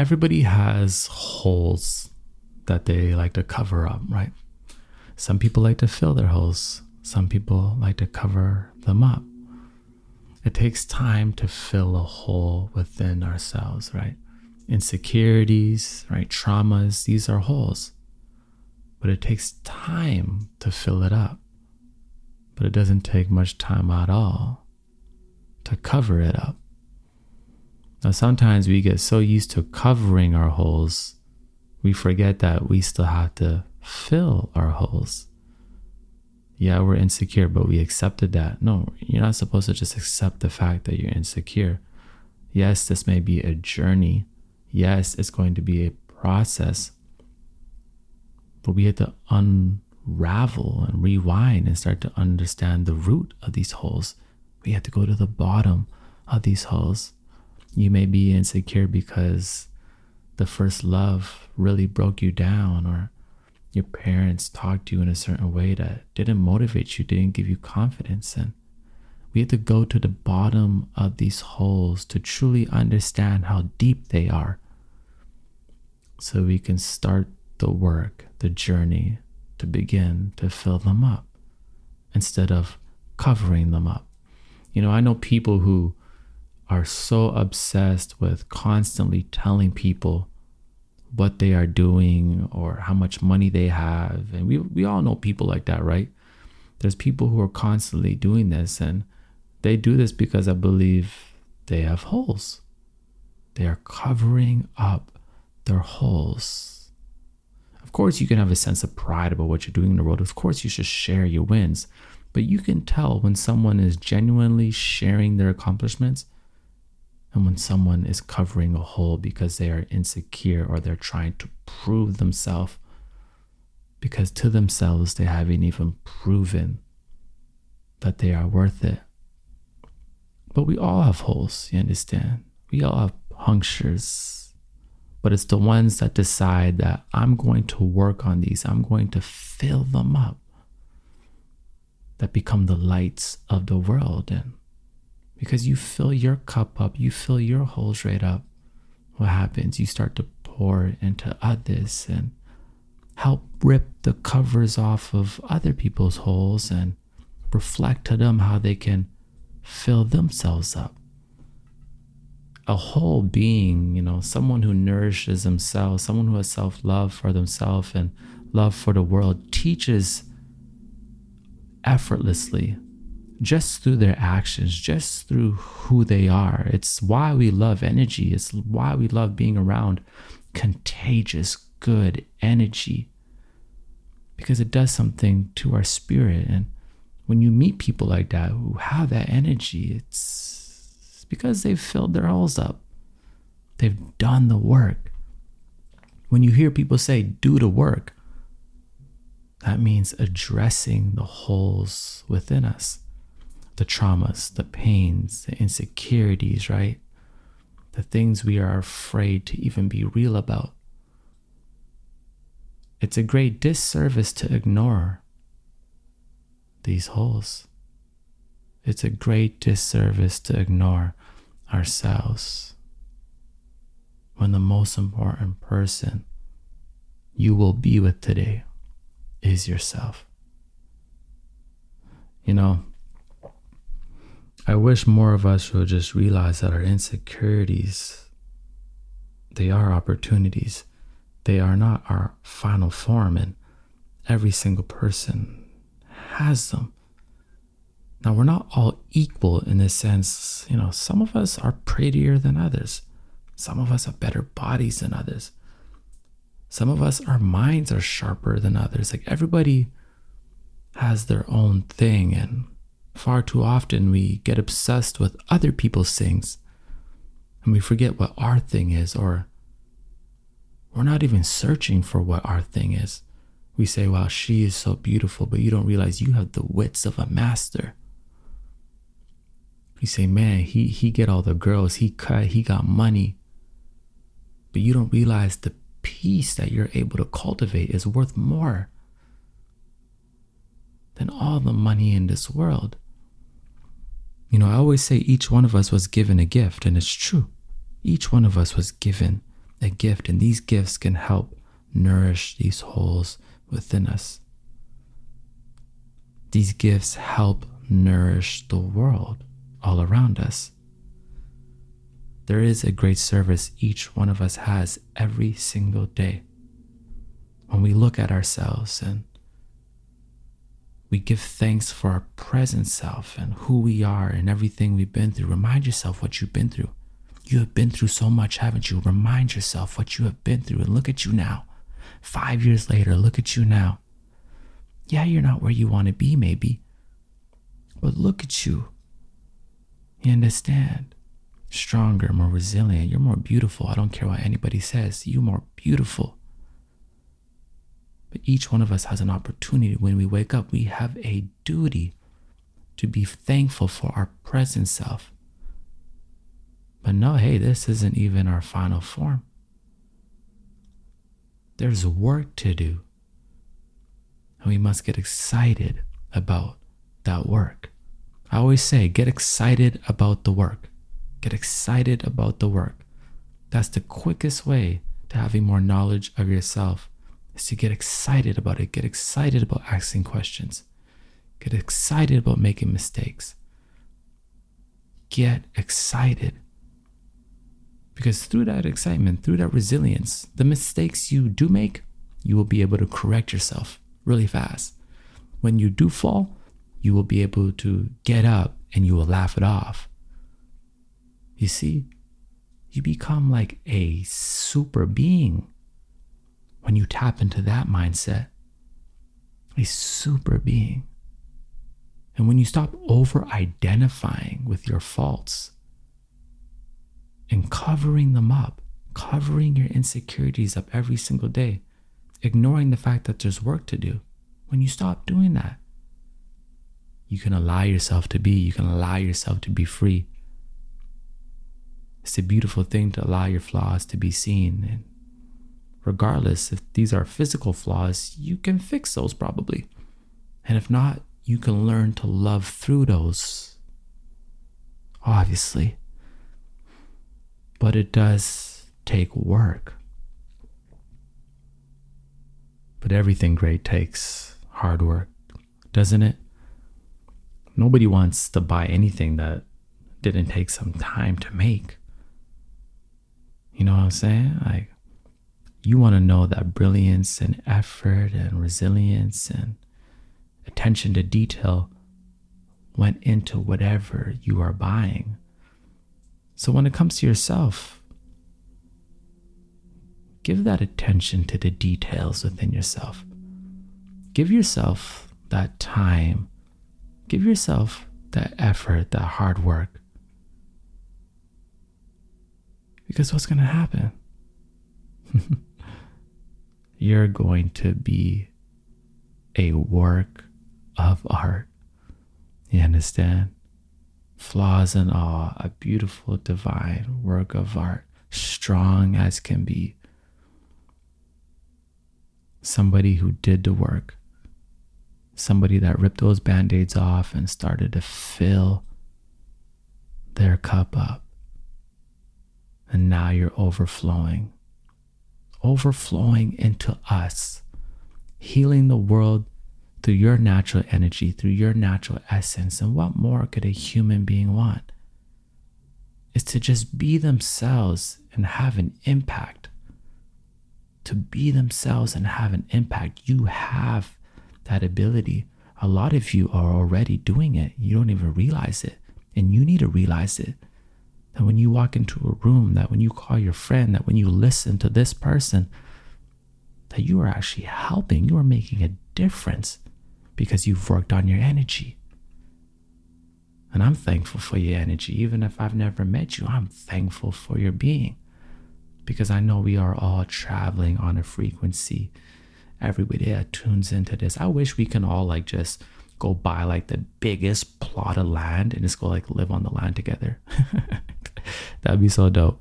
everybody has holes that they like to cover up, right? Some people like to fill their holes, some people like to cover them up. It takes time to fill a hole within ourselves, right? Insecurities, right? Traumas, these are holes. But it takes time to fill it up. But it doesn't take much time at all to cover it up. Now, sometimes we get so used to covering our holes, we forget that we still have to fill our holes. Yeah, we're insecure, but we accepted that. No, you're not supposed to just accept the fact that you're insecure. Yes, this may be a journey. Yes, it's going to be a process. But we have to unravel and rewind and start to understand the root of these holes. We have to go to the bottom of these holes. You may be insecure because the first love really broke you down, or your parents talked to you in a certain way that didn't motivate you, didn't give you confidence. And we have to go to the bottom of these holes to truly understand how deep they are so we can start the work, the journey to begin to fill them up instead of covering them up. You know, I know people who are so obsessed with constantly telling people what they are doing or how much money they have. And we, we all know people like that, right? There's people who are constantly doing this, and they do this because I believe they have holes. They are covering up their holes. Of course, you can have a sense of pride about what you're doing in the world. Of course, you should share your wins. But you can tell when someone is genuinely sharing their accomplishments and when someone is covering a hole because they are insecure or they're trying to prove themselves, because to themselves they haven't even proven that they are worth it. But we all have holes, you understand? We all have punctures. But it's the ones that decide that I'm going to work on these, I'm going to fill them up, that become the lights of the world. And because you fill your cup up, you fill your holes right up. What happens? You start to pour into others and help rip the covers off of other people's holes and reflect to them how they can fill themselves up. A whole being, you know, someone who nourishes themselves, someone who has self love for themselves and love for the world, teaches effortlessly just through their actions, just through who they are. It's why we love energy. It's why we love being around contagious, good energy because it does something to our spirit. And when you meet people like that who have that energy, it's because they've filled their holes up, they've done the work. When you hear people say, do the work, that means addressing the holes within us the traumas, the pains, the insecurities, right? The things we are afraid to even be real about. It's a great disservice to ignore these holes. It's a great disservice to ignore ourselves when the most important person you will be with today is yourself. You know, I wish more of us would just realize that our insecurities, they are opportunities. They are not our final form, and every single person has them. Now, we're not all equal in this sense. You know, some of us are prettier than others. Some of us have better bodies than others. Some of us, our minds are sharper than others. Like everybody has their own thing, and Far too often we get obsessed with other people's things and we forget what our thing is, or we're not even searching for what our thing is. We say, Wow, she is so beautiful, but you don't realize you have the wits of a master. You say, Man, he, he get all the girls, he cut, he got money. But you don't realize the peace that you're able to cultivate is worth more than all the money in this world. You know, I always say each one of us was given a gift, and it's true. Each one of us was given a gift, and these gifts can help nourish these holes within us. These gifts help nourish the world all around us. There is a great service each one of us has every single day. When we look at ourselves and we give thanks for our present self and who we are and everything we've been through. Remind yourself what you've been through. You have been through so much, haven't you? Remind yourself what you have been through and look at you now. Five years later, look at you now. Yeah, you're not where you want to be, maybe, but look at you. You understand? Stronger, more resilient. You're more beautiful. I don't care what anybody says. You're more beautiful. But each one of us has an opportunity when we wake up. We have a duty to be thankful for our present self. But no, hey, this isn't even our final form. There's work to do. And we must get excited about that work. I always say, get excited about the work. Get excited about the work. That's the quickest way to having more knowledge of yourself is to get excited about it. Get excited about asking questions. Get excited about making mistakes. Get excited. Because through that excitement, through that resilience, the mistakes you do make, you will be able to correct yourself really fast. When you do fall, you will be able to get up and you will laugh it off. You see, you become like a super being when you tap into that mindset, a super being. And when you stop over identifying with your faults and covering them up, covering your insecurities up every single day, ignoring the fact that there's work to do, when you stop doing that, you can allow yourself to be, you can allow yourself to be free. It's a beautiful thing to allow your flaws to be seen and regardless if these are physical flaws, you can fix those probably. And if not, you can learn to love through those. Obviously. But it does take work. But everything great takes hard work, doesn't it? Nobody wants to buy anything that didn't take some time to make. You know what I'm saying? Like, you want to know that brilliance and effort and resilience and attention to detail went into whatever you are buying. So when it comes to yourself, give that attention to the details within yourself. Give yourself that time. Give yourself that effort, that hard work. Because what's going to happen? you're going to be a work of art. You understand? Flaws and all, a beautiful divine work of art, strong as can be. Somebody who did the work, somebody that ripped those band aids off and started to fill their cup up. And now you're overflowing overflowing into us, healing the world through your natural energy, through your natural essence. And what more could a human being want? Is to just be themselves and have an impact. To be themselves and have an impact. You have that ability. A lot of you are already doing it. You don't even realize it. And you need to realize it that when you walk into a room, that when you call your friend, that when you listen to this person, that you are actually helping, you are making a difference because you've worked on your energy. And I'm thankful for your energy. Even if I've never met you, I'm thankful for your being because I know we are all traveling on a frequency. Everybody that tunes into this, I wish we can all like just go buy like the biggest plot of land and just go like live on the land together. That'd be so dope.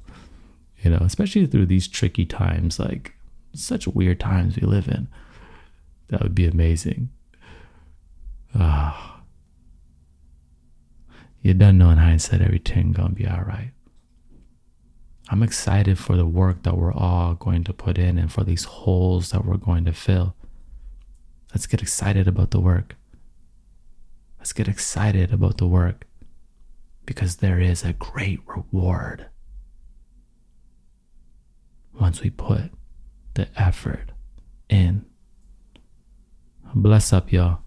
You know, especially through these tricky times, like such weird times we live in. That would be amazing. Ah. You don't know in hindsight everything gonna be alright. I'm excited for the work that we're all going to put in and for these holes that we're going to fill. Let's get excited about the work. Let's get excited about the work because there is a great reward once we put the effort in. Bless up, y'all.